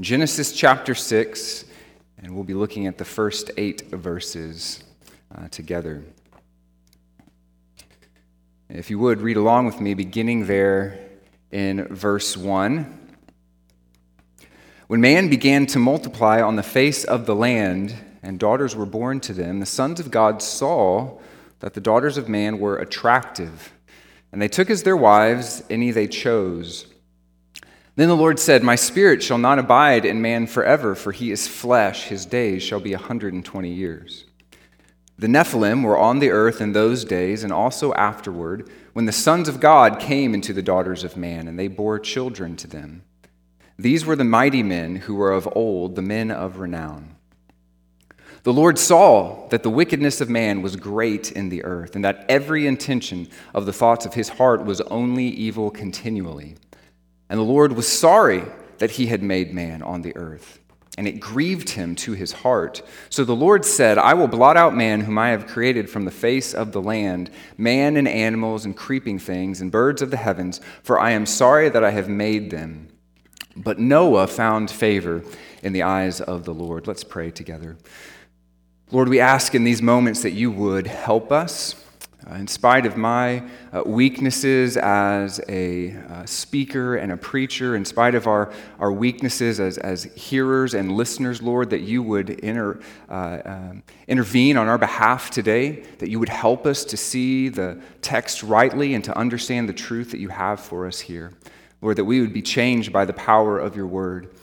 Genesis chapter 6, and we'll be looking at the first eight verses uh, together. If you would, read along with me, beginning there in verse 1. When man began to multiply on the face of the land, and daughters were born to them, the sons of God saw that the daughters of man were attractive, and they took as their wives any they chose. Then the Lord said, My spirit shall not abide in man forever, for he is flesh, his days shall be a 120 years. The Nephilim were on the earth in those days, and also afterward, when the sons of God came into the daughters of man, and they bore children to them. These were the mighty men who were of old, the men of renown. The Lord saw that the wickedness of man was great in the earth, and that every intention of the thoughts of his heart was only evil continually. And the Lord was sorry that he had made man on the earth, and it grieved him to his heart. So the Lord said, I will blot out man whom I have created from the face of the land, man and animals and creeping things and birds of the heavens, for I am sorry that I have made them. But Noah found favor in the eyes of the Lord. Let's pray together. Lord, we ask in these moments that you would help us uh, in spite of my uh, weaknesses as a uh, speaker and a preacher, in spite of our, our weaknesses as, as hearers and listeners, Lord, that you would inter, uh, um, intervene on our behalf today, that you would help us to see the text rightly and to understand the truth that you have for us here. Lord, that we would be changed by the power of your word.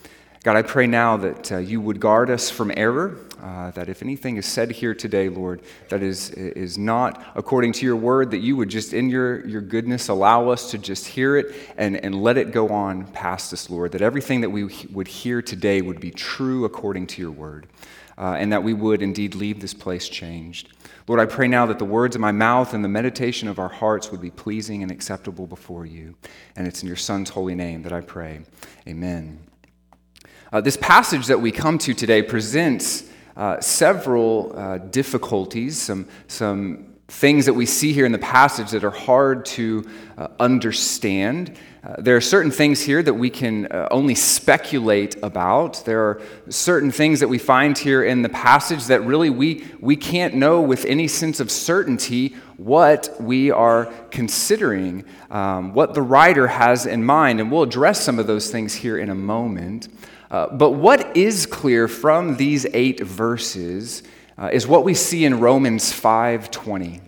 God, I pray now that uh, you would guard us from error, uh, that if anything is said here today, Lord, that is, is not according to your word, that you would just, in your, your goodness, allow us to just hear it and, and let it go on past us, Lord, that everything that we would hear today would be true according to your word, uh, and that we would indeed leave this place changed. Lord, I pray now that the words of my mouth and the meditation of our hearts would be pleasing and acceptable before you. And it's in your Son's holy name that I pray. Amen. Uh, this passage that we come to today presents uh, several uh, difficulties, some, some things that we see here in the passage that are hard to uh, understand. Uh, there are certain things here that we can uh, only speculate about. There are certain things that we find here in the passage that really we, we can't know with any sense of certainty what we are considering, um, what the writer has in mind. And we'll address some of those things here in a moment. Uh, but what is clear from these eight verses uh, is what we see in Romans 5:20.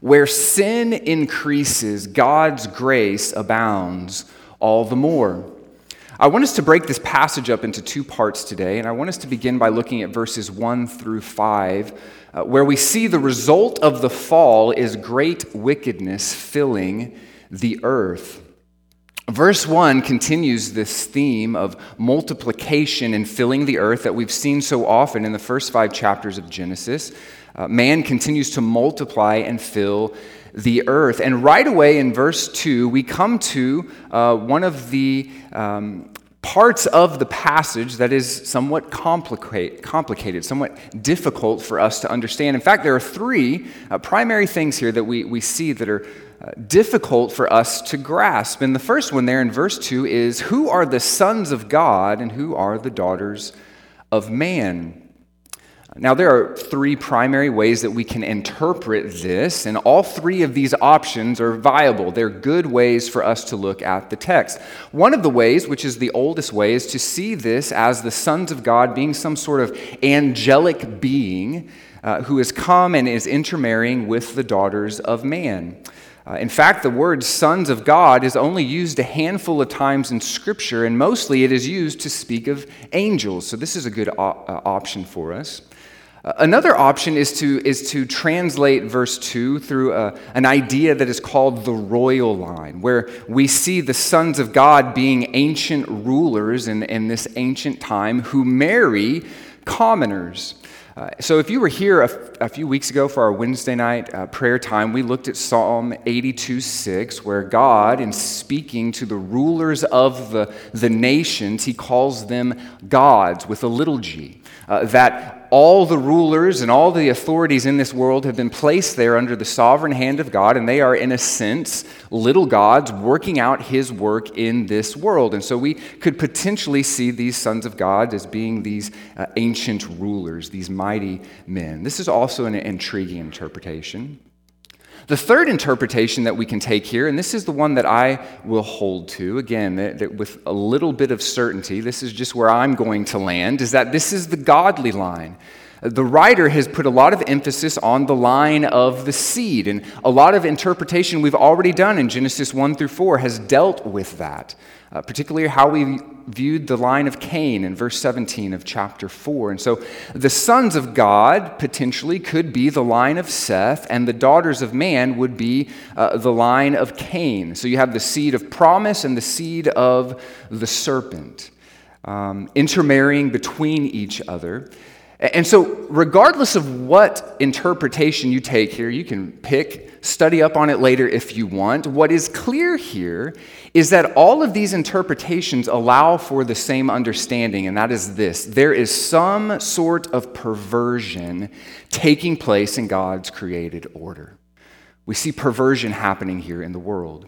Where sin increases, God's grace abounds all the more. I want us to break this passage up into two parts today, and I want us to begin by looking at verses 1 through 5, uh, where we see the result of the fall is great wickedness filling the earth. Verse 1 continues this theme of multiplication and filling the earth that we've seen so often in the first five chapters of Genesis. Uh, man continues to multiply and fill the earth. And right away in verse 2, we come to uh, one of the um, parts of the passage that is somewhat complicate, complicated, somewhat difficult for us to understand. In fact, there are three uh, primary things here that we, we see that are difficult for us to grasp. And the first one there in verse 2 is Who are the sons of God and who are the daughters of man? Now, there are three primary ways that we can interpret this, and all three of these options are viable. They're good ways for us to look at the text. One of the ways, which is the oldest way, is to see this as the sons of God being some sort of angelic being uh, who has come and is intermarrying with the daughters of man. Uh, in fact, the word sons of God is only used a handful of times in Scripture, and mostly it is used to speak of angels. So, this is a good uh, option for us. Uh, another option is to, is to translate verse 2 through a, uh, an idea that is called the royal line, where we see the sons of God being ancient rulers in, in this ancient time who marry commoners. Uh, so, if you were here a, a, few weeks ago for our Wednesday night uh, prayer time, we looked at Psalm 82 6, where God, in speaking to the rulers of the, the nations, he calls them gods with a little g. Uh, that all the rulers and all the authorities in this world have been placed there under the sovereign hand of God, and they are, in a sense, little gods working out his work in this world. And so we could potentially see these sons of God as being these uh, ancient rulers, these mighty men. This is also an intriguing interpretation. The third interpretation that we can take here, and this is the one that I will hold to, again, that, that with a little bit of certainty, this is just where I'm going to land, is that this is the godly line. The writer has put a lot of emphasis on the line of the seed, and a lot of interpretation we've already done in Genesis 1 through 4 has dealt with that uh, particularly how we viewed the line of Cain in verse 17 of chapter 4. And so the sons of God potentially could be the line of Seth, and the daughters of man would be uh, the line of Cain. So you have the seed of promise and the seed of the serpent um, intermarrying between each other. And so, regardless of what interpretation you take here, you can pick, study up on it later if you want. What is clear here is that all of these interpretations allow for the same understanding, and that is this there is some sort of perversion taking place in God's created order. We see perversion happening here in the world.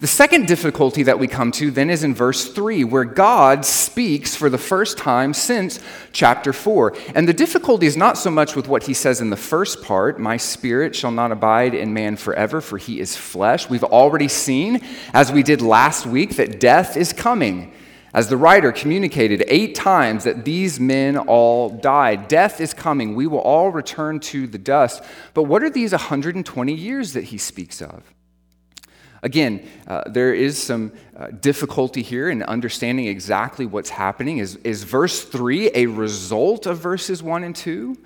The second difficulty that we come to then is in verse 3, where God speaks for the first time since chapter 4. And the difficulty is not so much with what he says in the first part My spirit shall not abide in man forever, for he is flesh. We've already seen, as we did last week, that death is coming. As the writer communicated eight times that these men all died. Death is coming. We will all return to the dust. But what are these 120 years that he speaks of? Again, uh, there is some uh, difficulty here in understanding exactly what's happening. Is, is verse 3 a result of verses 1 and 2?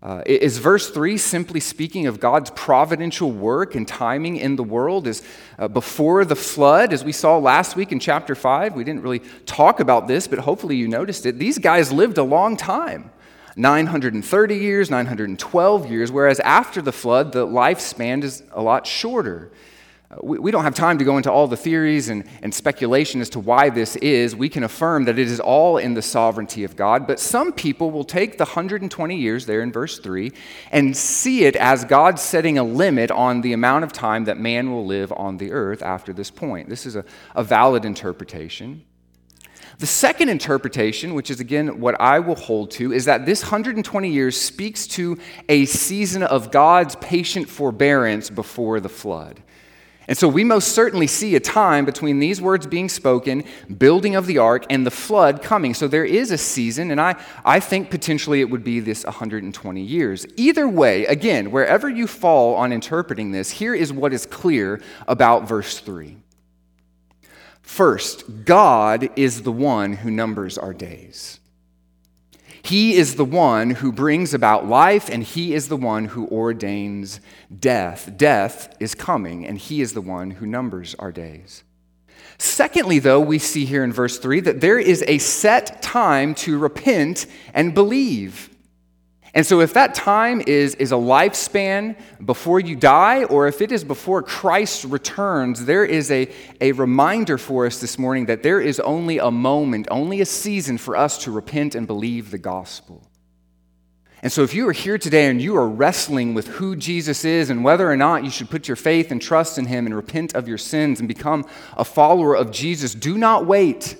Uh, is verse 3 simply speaking of God's providential work and timing in the world? Is uh, before the flood, as we saw last week in chapter 5, we didn't really talk about this, but hopefully you noticed it. These guys lived a long time 930 years, 912 years, whereas after the flood, the lifespan is a lot shorter. We, we don't have time to go into all the theories and, and speculation as to why this is. We can affirm that it is all in the sovereignty of God, but some people will take the 120 years there in verse 3 and see it as God setting a limit on the amount of time that man will live on the earth after this point. This is a, a valid interpretation. The second interpretation, which is again what I will hold to, is that this 120 years speaks to a season of God's patient forbearance before the flood. And so we most certainly see a time between these words being spoken, building of the ark, and the flood coming. So there is a season, and I, I think potentially it would be this 120 years. Either way, again, wherever you fall on interpreting this, here is what is clear about verse 3. First, God is the one who numbers our days. He is the one who brings about life, and He is the one who ordains death. Death is coming, and He is the one who numbers our days. Secondly, though, we see here in verse 3 that there is a set time to repent and believe. And so, if that time is, is a lifespan before you die, or if it is before Christ returns, there is a, a reminder for us this morning that there is only a moment, only a season for us to repent and believe the gospel. And so, if you are here today and you are wrestling with who Jesus is and whether or not you should put your faith and trust in him and repent of your sins and become a follower of Jesus, do not wait.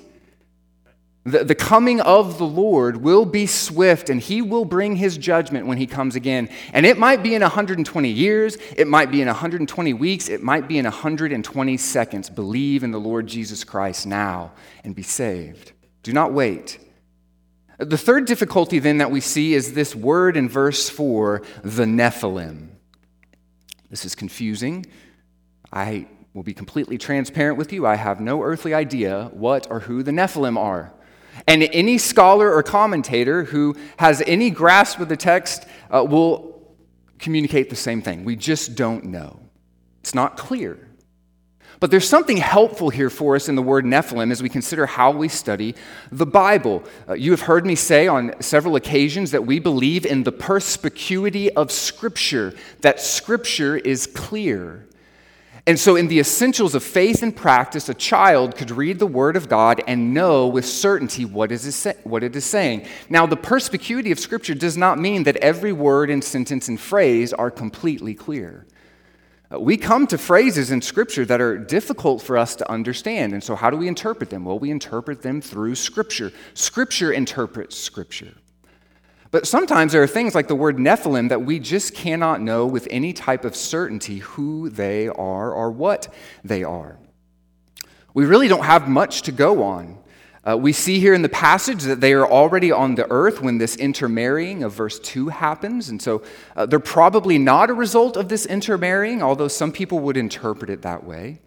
The, the coming of the Lord will be swift, and he will bring his judgment when he comes again. And it might be in 120 years, it might be in 120 weeks, it might be in 120 seconds. Believe in the Lord Jesus Christ now and be saved. Do not wait. The third difficulty, then, that we see is this word in verse 4, the Nephilim. This is confusing. I will be completely transparent with you. I have no earthly idea what or who the Nephilim are. And any scholar or commentator who has any grasp of the text uh, will communicate the same thing. We just don't know. It's not clear. But there's something helpful here for us in the word Nephilim as we consider how we study the Bible. Uh, you have heard me say on several occasions that we believe in the perspicuity of Scripture, that Scripture is clear. And so, in the essentials of faith and practice, a child could read the Word of God and know with certainty what it is, saying. Now, the perspicuity of Scripture does not mean that every word and sentence and phrase are completely clear. Uh, we come to phrases in Scripture that are difficult for us to understand. And so, how do we interpret them? Well, we interpret them through Scripture. Scripture interprets Scripture. But sometimes there are things like the word Nephilim that we just cannot know with any type of certainty who they are or what they are. We really don't have much to go on. Uh, we see here in the passage that they are already on the earth when this intermarrying of verse 2 happens. And so uh, they're probably not a result of this intermarrying, although some people would interpret it that way.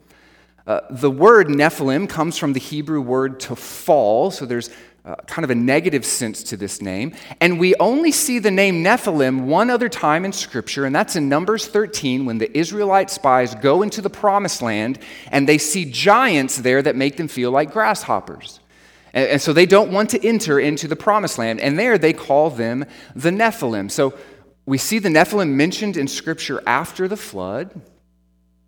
Uh, the word Nephilim comes from the Hebrew word to fall, so there's uh, kind of a negative sense to this name. And we only see the name Nephilim one other time in Scripture, and that's in Numbers 13 when the Israelite spies go into the promised land and they see giants there that make them feel like grasshoppers. And, and so they don't want to enter into the promised land. And there they call them the Nephilim. So we see the Nephilim mentioned in Scripture after the flood.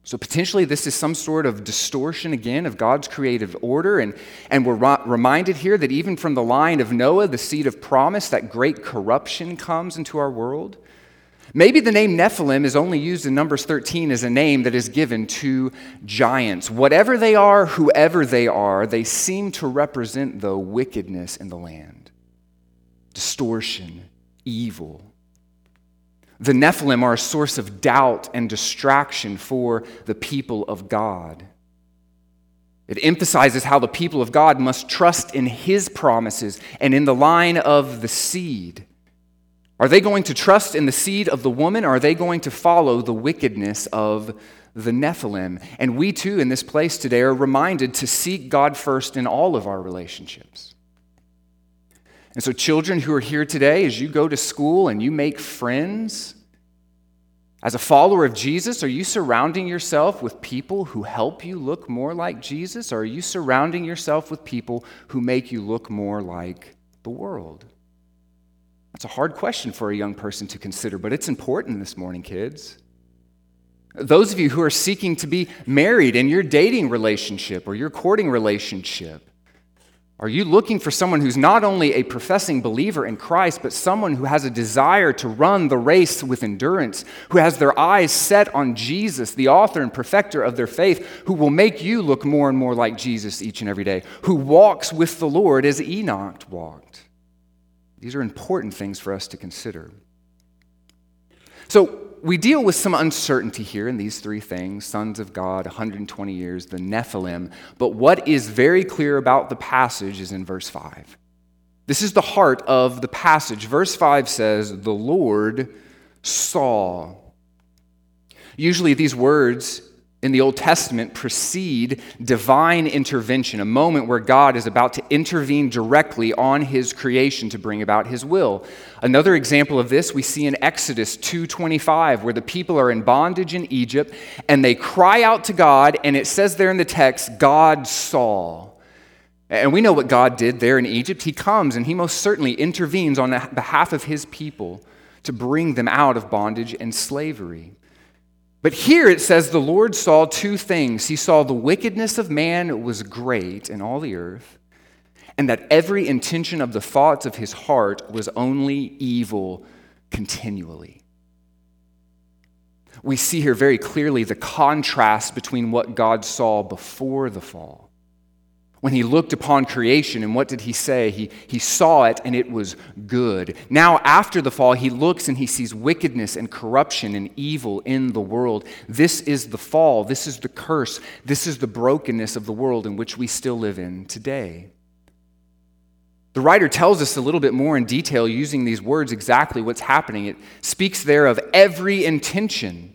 So, potentially, this is some sort of distortion again of God's creative order. And, and we're reminded here that even from the line of Noah, the seed of promise, that great corruption comes into our world. Maybe the name Nephilim is only used in Numbers 13 as a name that is given to giants. Whatever they are, whoever they are, they seem to represent the wickedness in the land distortion, evil. The Nephilim are a source of doubt and distraction for the people of God. It emphasizes how the people of God must trust in His promises and in the line of the seed. Are they going to trust in the seed of the woman, or are they going to follow the wickedness of the Nephilim? And we too, in this place today, are reminded to seek God first in all of our relationships. And so, children who are here today, as you go to school and you make friends, as a follower of Jesus, are you surrounding yourself with people who help you look more like Jesus? Or are you surrounding yourself with people who make you look more like the world? That's a hard question for a young person to consider, but it's important this morning, kids. Those of you who are seeking to be married in your dating relationship or your courting relationship, are you looking for someone who's not only a professing believer in Christ, but someone who has a desire to run the race with endurance, who has their eyes set on Jesus, the author and perfecter of their faith, who will make you look more and more like Jesus each and every day, who walks with the Lord as Enoch walked? These are important things for us to consider. So, we deal with some uncertainty here in these three things sons of God, 120 years, the Nephilim. But what is very clear about the passage is in verse 5. This is the heart of the passage. Verse 5 says, The Lord saw. Usually, these words in the Old Testament precede divine intervention, a moment where God is about to intervene directly on his creation to bring about his will. Another example of this we see in Exodus 2:25 where the people are in bondage in Egypt and they cry out to God and it says there in the text God saw. And we know what God did there in Egypt. He comes and he most certainly intervenes on behalf of his people to bring them out of bondage and slavery. But here it says the Lord saw two things. He saw the wickedness of man was great in all the earth, and that every intention of the thoughts of his heart was only evil continually. We see here very clearly the contrast between what God saw before the fall when he looked upon creation, and what did he say? He, he saw it and it was good. Now, after the fall, he looks and he sees wickedness and corruption and evil in the world. This is the fall. This is the curse. This is the brokenness of the world in which we still live in today. The writer tells us a little bit more in detail using these words exactly what's happening. It speaks there of every intention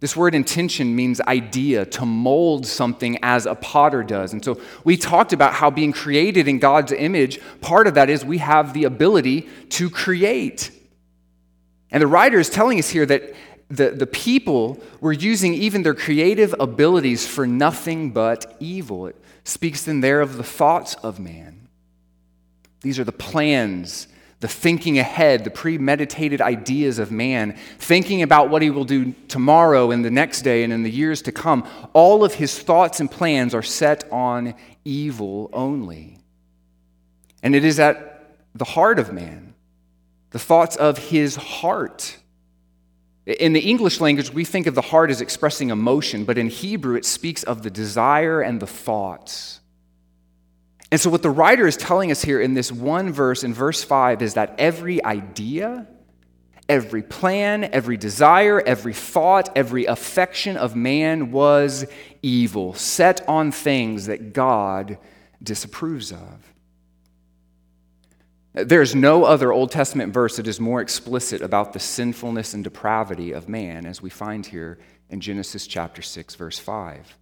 this word intention means idea, to mold something as a potter does. And so we talked about how being created in God's image, part of that is we have the ability to create. And the writer is telling us here that the, the people were using even their creative abilities for nothing but evil. It speaks then there of the thoughts of man. These are the plans the thinking ahead, the premeditated ideas of man, thinking about what he will do tomorrow and the next day and in the years to come, all of his thoughts and plans are set on evil only. And it is at the heart of man, the thoughts of his heart. In the English language, we think of the heart as expressing emotion, but in Hebrew, it speaks of the desire and the thoughts. And so, what the writer is telling us here in this one verse, in verse 5, is that every idea, every plan, every desire, every thought, every affection of man was evil, set on things that God disapproves of. There's no other Old Testament verse that is more explicit about the sinfulness and depravity of man, as we find here in Genesis chapter 6, verse 5.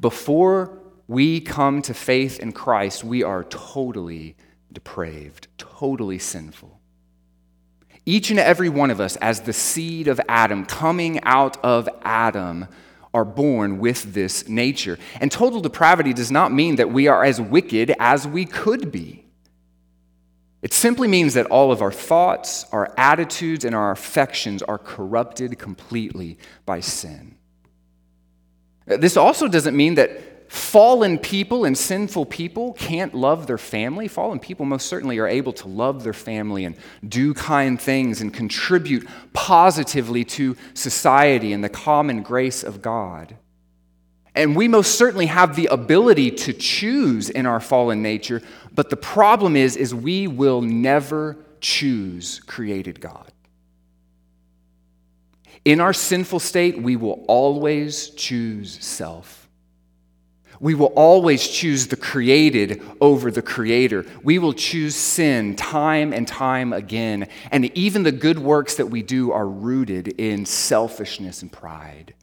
Before we come to faith in Christ, we are totally depraved, totally sinful. Each and every one of us, as the seed of Adam, coming out of Adam, are born with this nature. And total depravity does not mean that we are as wicked as we could be. It simply means that all of our thoughts, our attitudes, and our affections are corrupted completely by sin. This also doesn't mean that fallen people and sinful people can't love their family. Fallen people most certainly are able to love their family and do kind things and contribute positively to society and the common grace of God. And we most certainly have the ability to choose in our fallen nature, but the problem is is we will never choose created God. In our sinful state, we will always choose self. We will always choose the created over the creator. We will choose sin time and time again. And even the good works that we do are rooted in selfishness and pride.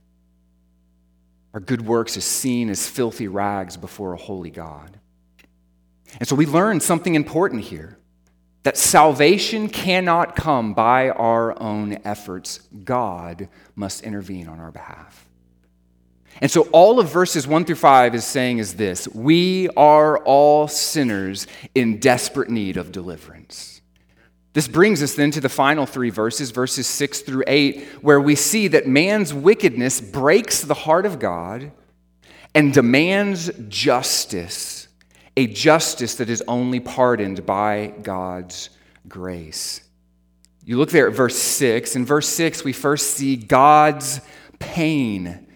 Our good works is seen as filthy rags before a holy God. And so we learn something important here that salvation cannot come by our own efforts. God must intervene on our behalf. And so all of verses 1 through 5 is saying is this We are all sinners in desperate need of deliverance. This brings us then to the final three verses, verses 6 through 8, where we see that man's wickedness breaks the heart of God and demands justice, a justice that is only pardoned by God's grace. You look there at verse 6. In verse 6, we first see God's pain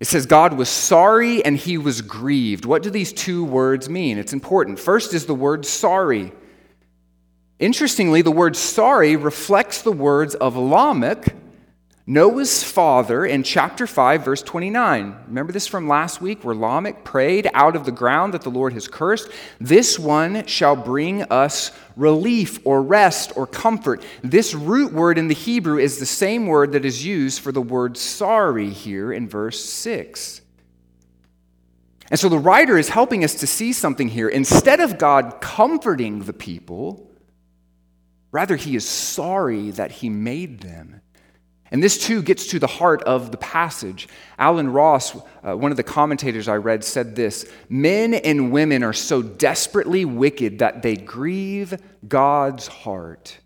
it says God was sorry and he was grieved. What do these two words mean? It's important. First is the word sorry. Interestingly, the word sorry reflects the words of Lamech, Noah's father in chapter 5, verse 29. Remember this from last week where Lamech prayed out of the ground that the Lord has cursed? This one shall bring us relief or rest or comfort. This root word in the Hebrew is the same word that is used for the word sorry here in verse 6. And so the writer is helping us to see something here. Instead of God comforting the people, rather, he is sorry that he made them. And this too gets to the heart of the passage. Allen Ross, uh, one of the commentators I read, said this Men and women are so desperately wicked that they grieve God's heart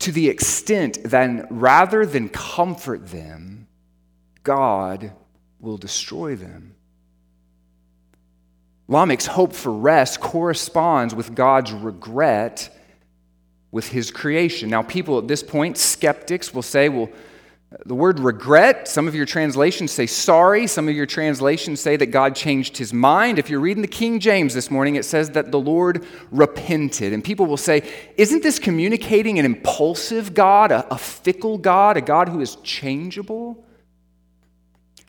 to the extent that rather than comfort them, God will destroy them. Lamech's hope for rest corresponds with God's regret with his creation. Now, people at this point, skeptics, will say, well, the word regret, some of your translations say sorry, some of your translations say that God changed his mind. If you're reading the King James this morning, it says that the Lord repented. And people will say, isn't this communicating an impulsive God, a, a fickle God, a God who is changeable?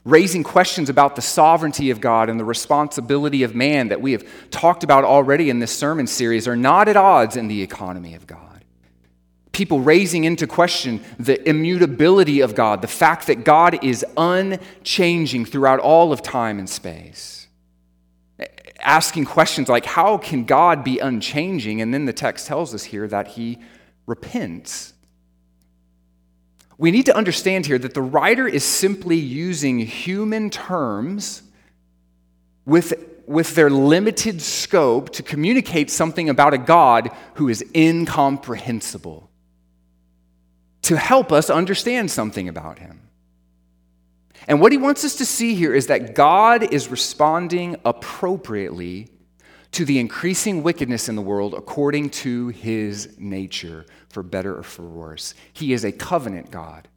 Raising questions about the sovereignty of God and the responsibility of man that we have talked about already in this sermon series are not at odds in the economy of God people raising into question the immutability of God, the fact that God is unchanging throughout all of time and space. Asking questions like, how can God be unchanging? And then the text tells us here that he repents. We need to understand here that the writer is simply using human terms with with their limited scope to communicate something about a God who is incomprehensible, to help us understand something about him. And what he wants us to see here is that God is responding appropriately to the increasing wickedness in the world according to his nature, for better or for worse. He is a covenant God.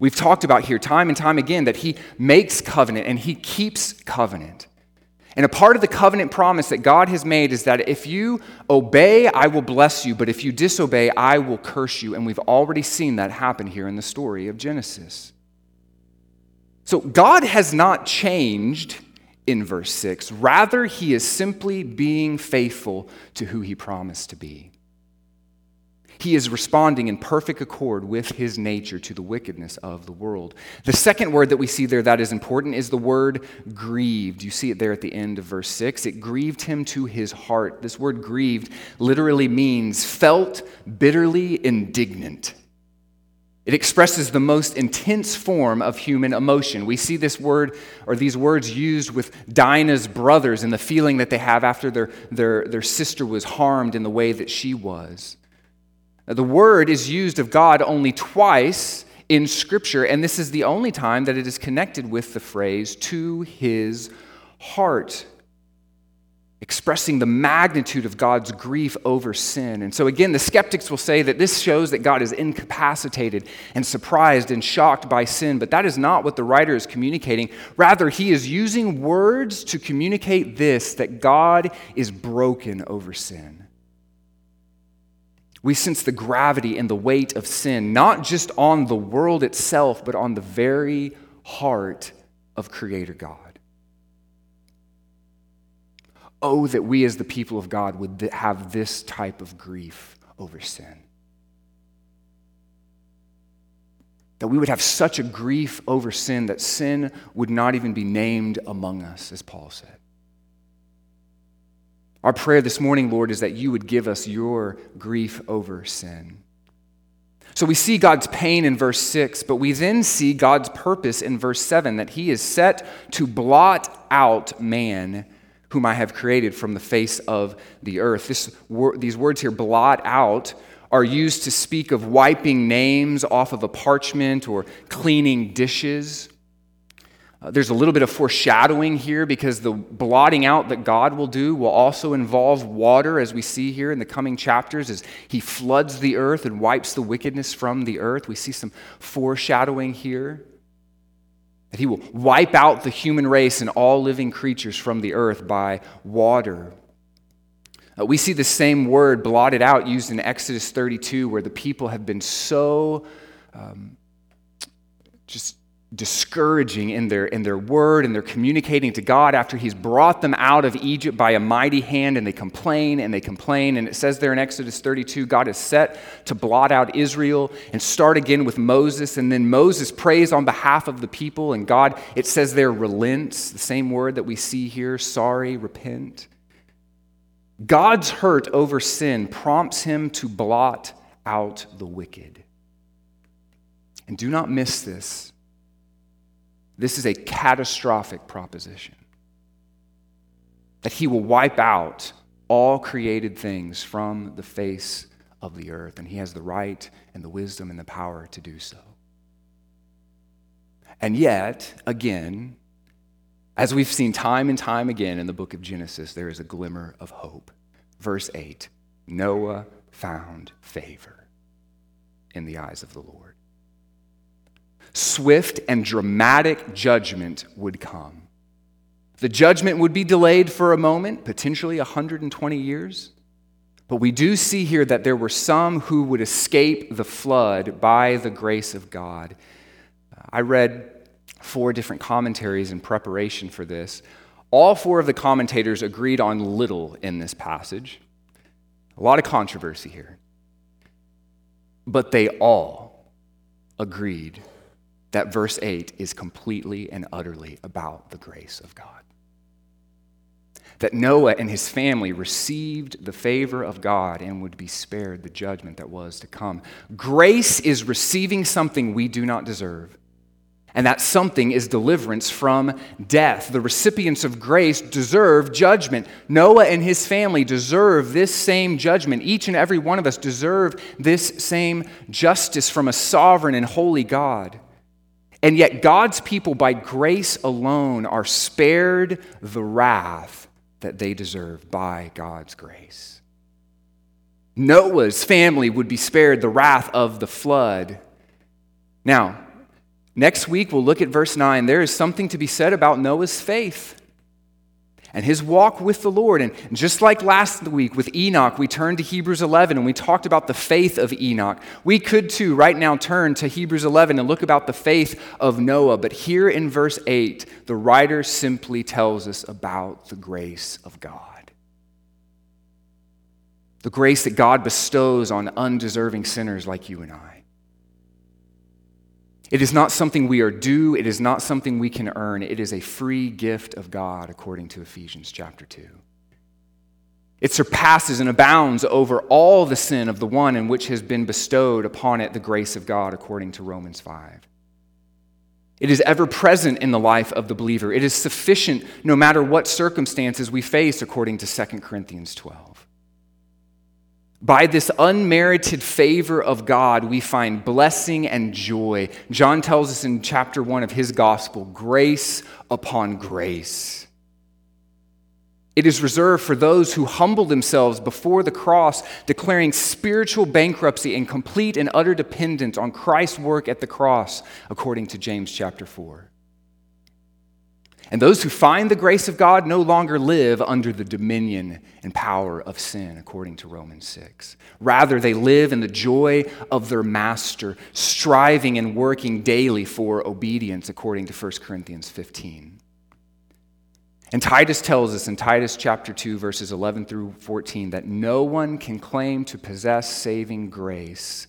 We've talked about here time and time again that he makes covenant and he keeps covenant. And a part of the covenant promise that God has made is that if you obey, I will bless you, but if you disobey, I will curse you. And we've already seen that happen here in the story of Genesis. So God has not changed in verse 6. Rather, he is simply being faithful to who he promised to be. He is responding in perfect accord with his nature to the wickedness of the world. The second word that we see there that is important is the word grieved. You see it there at the end of verse 6. It grieved him to his heart. This word grieved literally means felt bitterly indignant. It expresses the most intense form of human emotion. We see this word or these words used with Dinah's brothers and the feeling that they have after their, their, their sister was harmed in the way that she was. The word is used of God only twice in Scripture, and this is the only time that it is connected with the phrase to his heart expressing the magnitude of God's grief over sin. And so, again, the skeptics will say that this shows that God is incapacitated and surprised and shocked by sin, but that is not what the writer is communicating. Rather, he is using words to communicate this that God is broken over sin. We sense the gravity and the weight of sin, not just on the world itself, but on the very heart of Creator God. Oh, that we as the people of God would have this type of grief over sin. That we would have such a grief over sin that sin would not even be named among us, as Paul said. Our prayer this morning, Lord, is that you would give us your grief over sin. So we see God's pain in verse 6, but we then see God's purpose in verse 7 that he is set to blot out man whom I have created from the face of the earth. This, these words here, blot out, are used to speak of wiping names off of a parchment or cleaning dishes. Uh, there's a little bit of foreshadowing here because the blotting out that God will do will also involve water, as we see here in the coming chapters, as He floods the earth and wipes the wickedness from the earth. We see some foreshadowing here that he will wipe out the human race and all living creatures from the earth by water. Uh, we see the same word blotted out used in Exodus 32, where the people have been so um, just discouraging in their, in their word and they're communicating to God after He's brought them out of Egypt by a mighty hand, and they complain and they complain. And it says there in Exodus 32 God is set to blot out Israel and start again with Moses. And then Moses prays on behalf of the people, and God, it says there, relents, the same word that we see here sorry, repent. God's hurt over sin prompts him to blot out the wicked. And do not miss this. This is a catastrophic proposition. That he will wipe out all created things from the face of the earth, and he has the right and the wisdom and the power to do so. And yet, again, as we've seen time and time again in the book of Genesis, there is a glimmer of hope. Verse 8 Noah found favor in the eyes of the Lord swift and dramatic judgment would come. The judgment would be delayed for a moment, potentially 120 years. But we do see here that there were some who would escape the flood by the grace of God. Uh, I read four different commentaries in preparation for this. All four of the commentators agreed on little in this passage. A lot of controversy here. But they all agreed that verse 8 is completely and utterly about the grace of God. That Noah and his family received the favor of God and would be spared the judgment that was to come. Grace is receiving something we do not deserve. And that something is deliverance from death. The recipients of grace deserve judgment. Noah and his family deserve this same judgment. Each and every one of us deserve this same justice from a sovereign and holy God. And yet, God's people, by grace alone, are spared the wrath that they deserve by God's grace. Noah's family would be spared the wrath of the flood. Now, next week we'll look at verse 9. There is something to be said about Noah's faith and his walk with the Lord. And just like last week with Enoch, we turned to Hebrews 11 and we talked about the faith of Enoch. We could too, right now, turn to Hebrews 11 and look about the faith of Noah. But here in verse 8, the writer simply tells us about the grace of God. The grace that God bestows on undeserving sinners like you and I. It is not something we are due, it is not something we can earn. It is a free gift of God, according to Ephesians chapter 2. It surpasses and abounds over all the sin of the one in which has been bestowed upon it the grace of God, according to Romans 5. It is ever present in the life of the believer. It is sufficient no matter what circumstances we face, according to 2 Corinthians 12. By this unmerited favor of God, we find blessing and joy. John tells us in chapter 1 of his gospel grace upon grace. It is reserved for those who humble themselves before the cross, declaring spiritual bankruptcy and complete and utter dependence on Christ's work at the cross, according to James chapter 4. And those who find the grace of God no longer live under the dominion and power of sin, according to Romans 6. Rather, they live in the joy of their master, striving and working daily for obedience, according to 1 Corinthians 15. And Titus tells us in Titus chapter 2, verses 11 through 14, that no one can claim to possess saving grace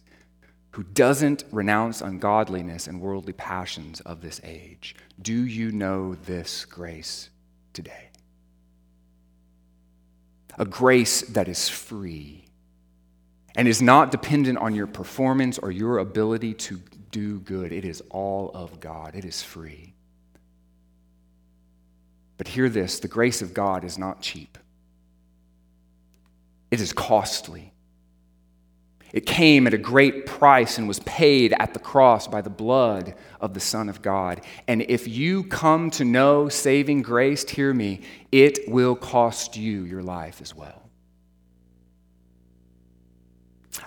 who doesn't renounce ungodliness and worldly passions of this age. Do you know this grace today? A grace that is free and is not dependent on your performance or your ability to do good. It is all of God, it is free. But hear this the grace of God is not cheap, it is costly. It came at a great price and was paid at the cross by the blood of the Son of God. And if you come to know saving grace, hear me, it will cost you your life as well.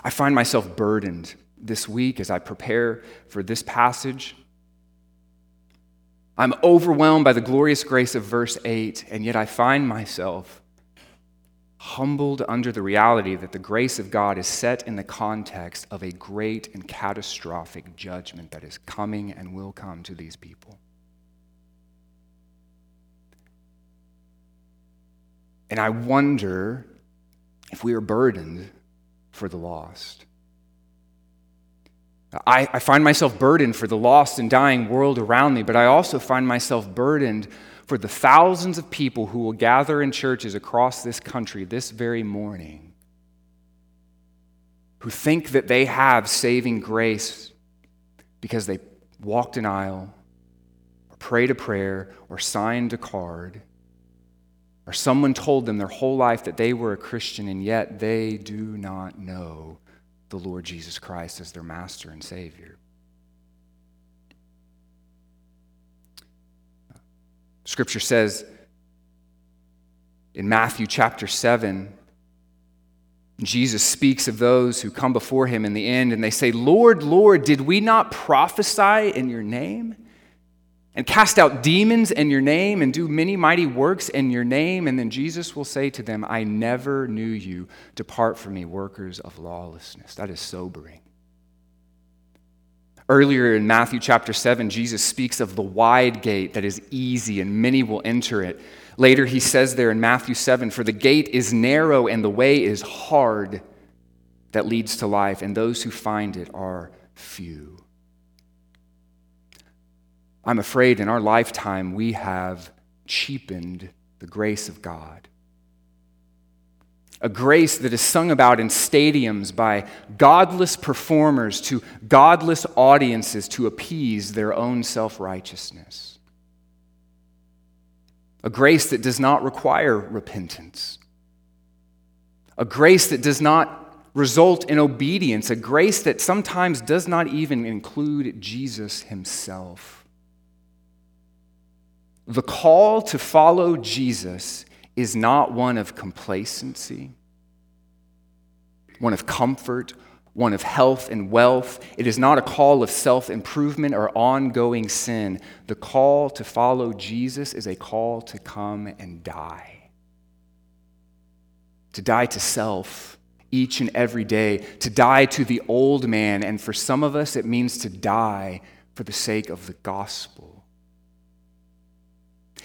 I find myself burdened this week as I prepare for this passage. I'm overwhelmed by the glorious grace of verse 8, and yet I find myself humbled under the reality that the grace of God is set in the context of a great and catastrophic judgment that is coming and will come to these people. And I wonder if we are burdened for the lost. I, I, find myself burdened for the lost and dying world around me, but I also find myself burdened for the thousands of people who will gather in churches across this country this very morning who think that they have saving grace because they walked an aisle or prayed a prayer or signed a card or someone told them their whole life that they were a Christian and yet they do not know the Lord Jesus Christ as their master and Savior. Scripture says in Matthew chapter 7, Jesus speaks of those who come before him in the end and they say, Lord, Lord, did we not prophesy in your name? And cast out demons in your name and do many mighty works in your name? And then Jesus will say to them, I never knew you. Depart from me, workers of lawlessness. That is sobering. Earlier in Matthew chapter 7, Jesus speaks of the wide gate that is easy and many will enter it. Later, he says there in Matthew 7 For the gate is narrow and the way is hard that leads to life, and those who find it are few. I'm afraid in our lifetime we have cheapened the grace of God. a grace that is sung about in stadiums by godless performers to godless audiences to appease their own self righteousness. A grace that does not require repentance. A grace that does not result in obedience. A grace that sometimes does not even include Jesus himself. The call to follow Jesus is not one of complacency, one of comfort, one of health and wealth. It is not a call of self improvement or ongoing sin. The call to follow Jesus is a call to come and die. To die to self each and every day, to die to the old man. And for some of us, it means to die for the sake of the gospel.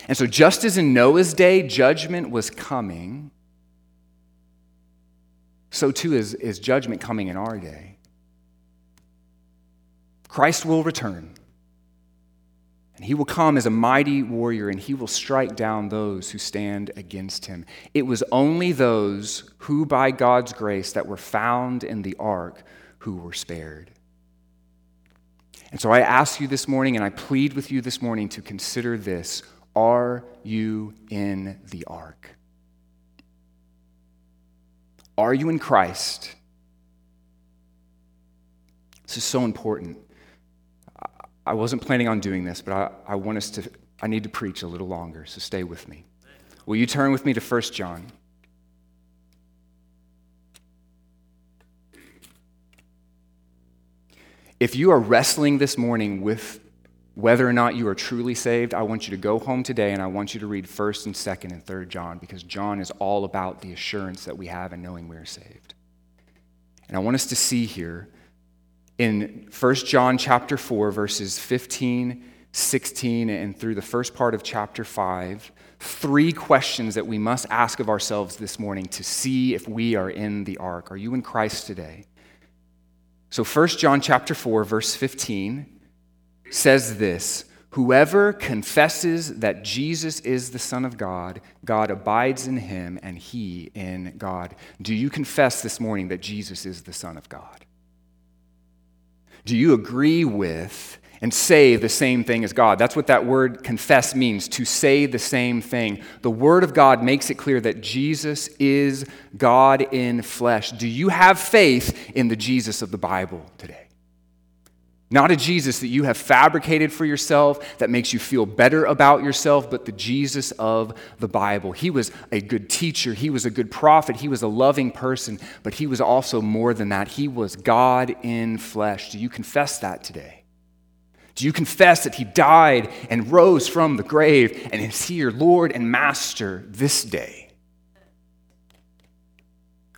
And so, just as in Noah's day, judgment was coming, so too is, is judgment coming in our day. Christ will return, and he will come as a mighty warrior, and he will strike down those who stand against him. It was only those who, by God's grace, that were found in the ark who were spared. And so I ask you this morning, and I plead with you this morning to consider this are you in the ark? Are you in Christ? This is so important. I wasn't planning on doing this, but I, I want us to, I need to preach a little longer, so stay with me. Will you turn with me to 1 John? If you are wrestling this morning with whether or not you are truly saved, I want you to go home today and I want you to read 1st and 2nd and 3rd John because John is all about the assurance that we have in knowing we are saved. And I want us to see here in 1 John chapter 4 verses 15, 16 and through the first part of chapter 5, three questions that we must ask of ourselves this morning to see if we are in the ark. Are you in Christ today? So 1 John chapter 4 verse 15 says this Whoever confesses that Jesus is the Son of God, God abides in him and he in God. Do you confess this morning that Jesus is the Son of God? Do you agree with and say the same thing as God? That's what that word confess means, to say the same thing. The Word of God makes it clear that Jesus is God in flesh. Do you have faith in the Jesus of the Bible today? Not a Jesus that you have fabricated for yourself that makes you feel better about yourself, but the Jesus of the Bible. He was a good teacher, he was a good prophet, he was a loving person, but he was also more than that. He was God in flesh. Do you confess that today? Do you confess that he died and rose from the grave and is here, Lord and Master, this day?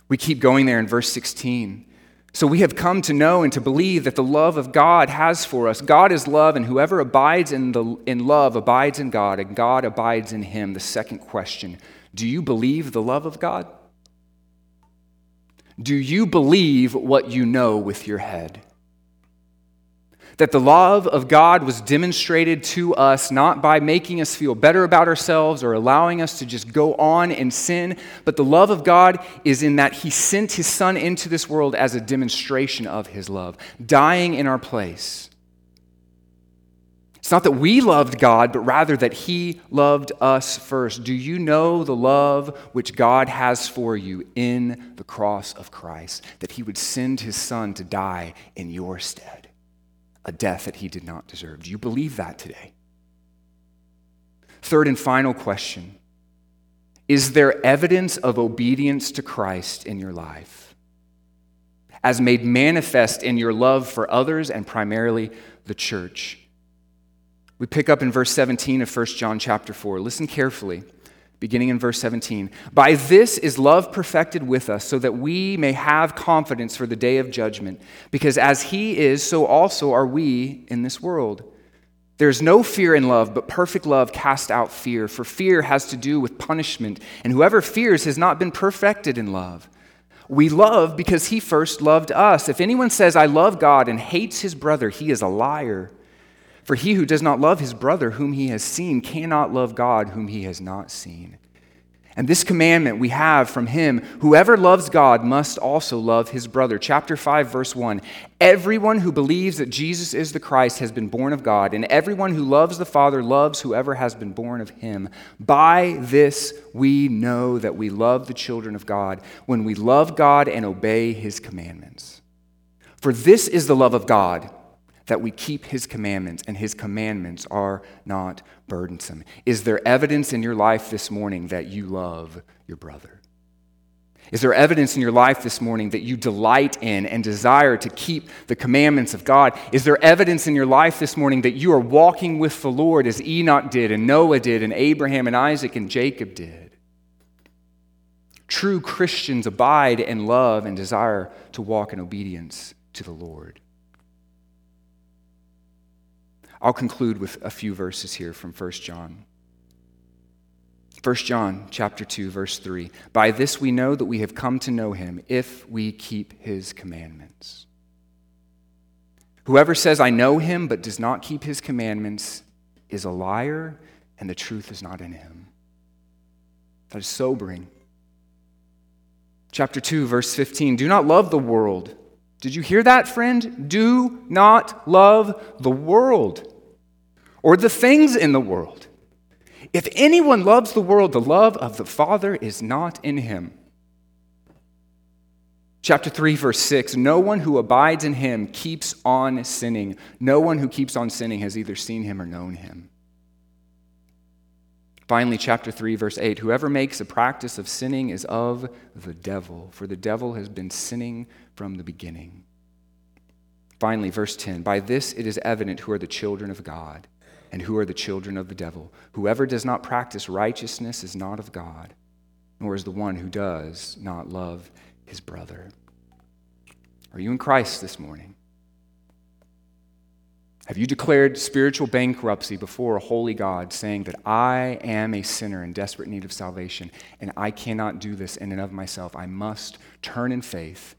We keep going there in verse 16. So we have come to know and to believe that the love of God has for us. God is love, and whoever abides in, the, in love abides in God, and God abides in him. The second question Do you believe the love of God? Do you believe what you know with your head? That the love of God was demonstrated to us not by making us feel better about ourselves or allowing us to just go on in sin, but the love of God is in that He sent His Son into this world as a demonstration of His love, dying in our place. It's not that we loved God, but rather that He loved us first. Do you know the love which God has for you in the cross of Christ? That He would send His Son to die in your stead? A death that he did not deserve. Do you believe that today? Third and final question Is there evidence of obedience to Christ in your life? As made manifest in your love for others and primarily the church. We pick up in verse 17 of 1 John chapter 4. Listen carefully beginning in verse 17. By this is love perfected with us, so that we may have confidence for the day of judgment. Because as he is, so also are we in this world. There's no fear in love, but perfect love casts out fear, for fear has to do with punishment, and whoever fears has not been perfected in love. We love because he first loved us. If anyone says, I love God and hates his brother, he is a liar. For he who does not love his brother whom he has seen cannot love God whom he has not seen. And this commandment we have from him whoever loves God must also love his brother. Chapter 5, verse 1. Everyone who believes that Jesus is the Christ has been born of God, and everyone who loves the Father loves whoever has been born of him. By this we know that we love the children of God, when we love God and obey his commandments. For this is the love of God that we keep his commandments, and his commandments are not burdensome. Is there evidence in your life this morning that you love your brother? Is there evidence in your life this morning that you delight in and desire to keep the commandments of God? Is there evidence in your life this morning that you are walking with the Lord as Enoch did, and Noah did, and Abraham and Isaac and Jacob did? True Christians abide and love and desire to walk in obedience to the Lord. I'll conclude with a few verses here from 1 John. 1 John chapter 2 verse 3 By this we know that we have come to know him if we keep his commandments. Whoever says I know him but does not keep his commandments is a liar and the truth is not in him. That is sobering. Chapter 2 verse 15 Do not love the world. Did you hear that friend? Do not love the world or the things in the world. If anyone loves the world, the love of the Father is not in him. Chapter 3, verse 6 No one who abides in him keeps on sinning. No one who keeps on sinning has either seen him or known him. Finally, chapter 3, verse 8 Whoever makes a practice of sinning is of the devil, for the devil has been sinning from the beginning. Finally, verse 10 By this it is evident who are the children of God and who are the children of the devil. Whoever does not practice righteousness is not of God, nor is the one who does not love his brother. Are you in Christ this morning? Have you declared spiritual bankruptcy before a holy God, saying that I am a sinner in desperate need of salvation, and I cannot do this in and of myself? I must turn in faith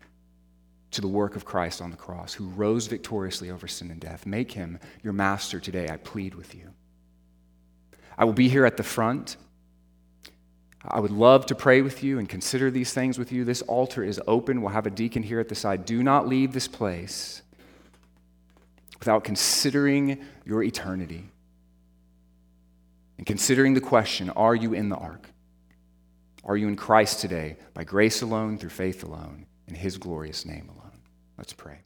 to the work of Christ on the cross, who rose victoriously over sin and death. Make him your master today, I plead with you. I will be here at the front. I would love to pray with you and consider these things with you. This altar is open. We'll have a deacon here at the side. Do not leave this place without considering your eternity and considering the question Are you in the ark? Are you in Christ today by grace alone, through faith alone, in his glorious name alone? Let's pray.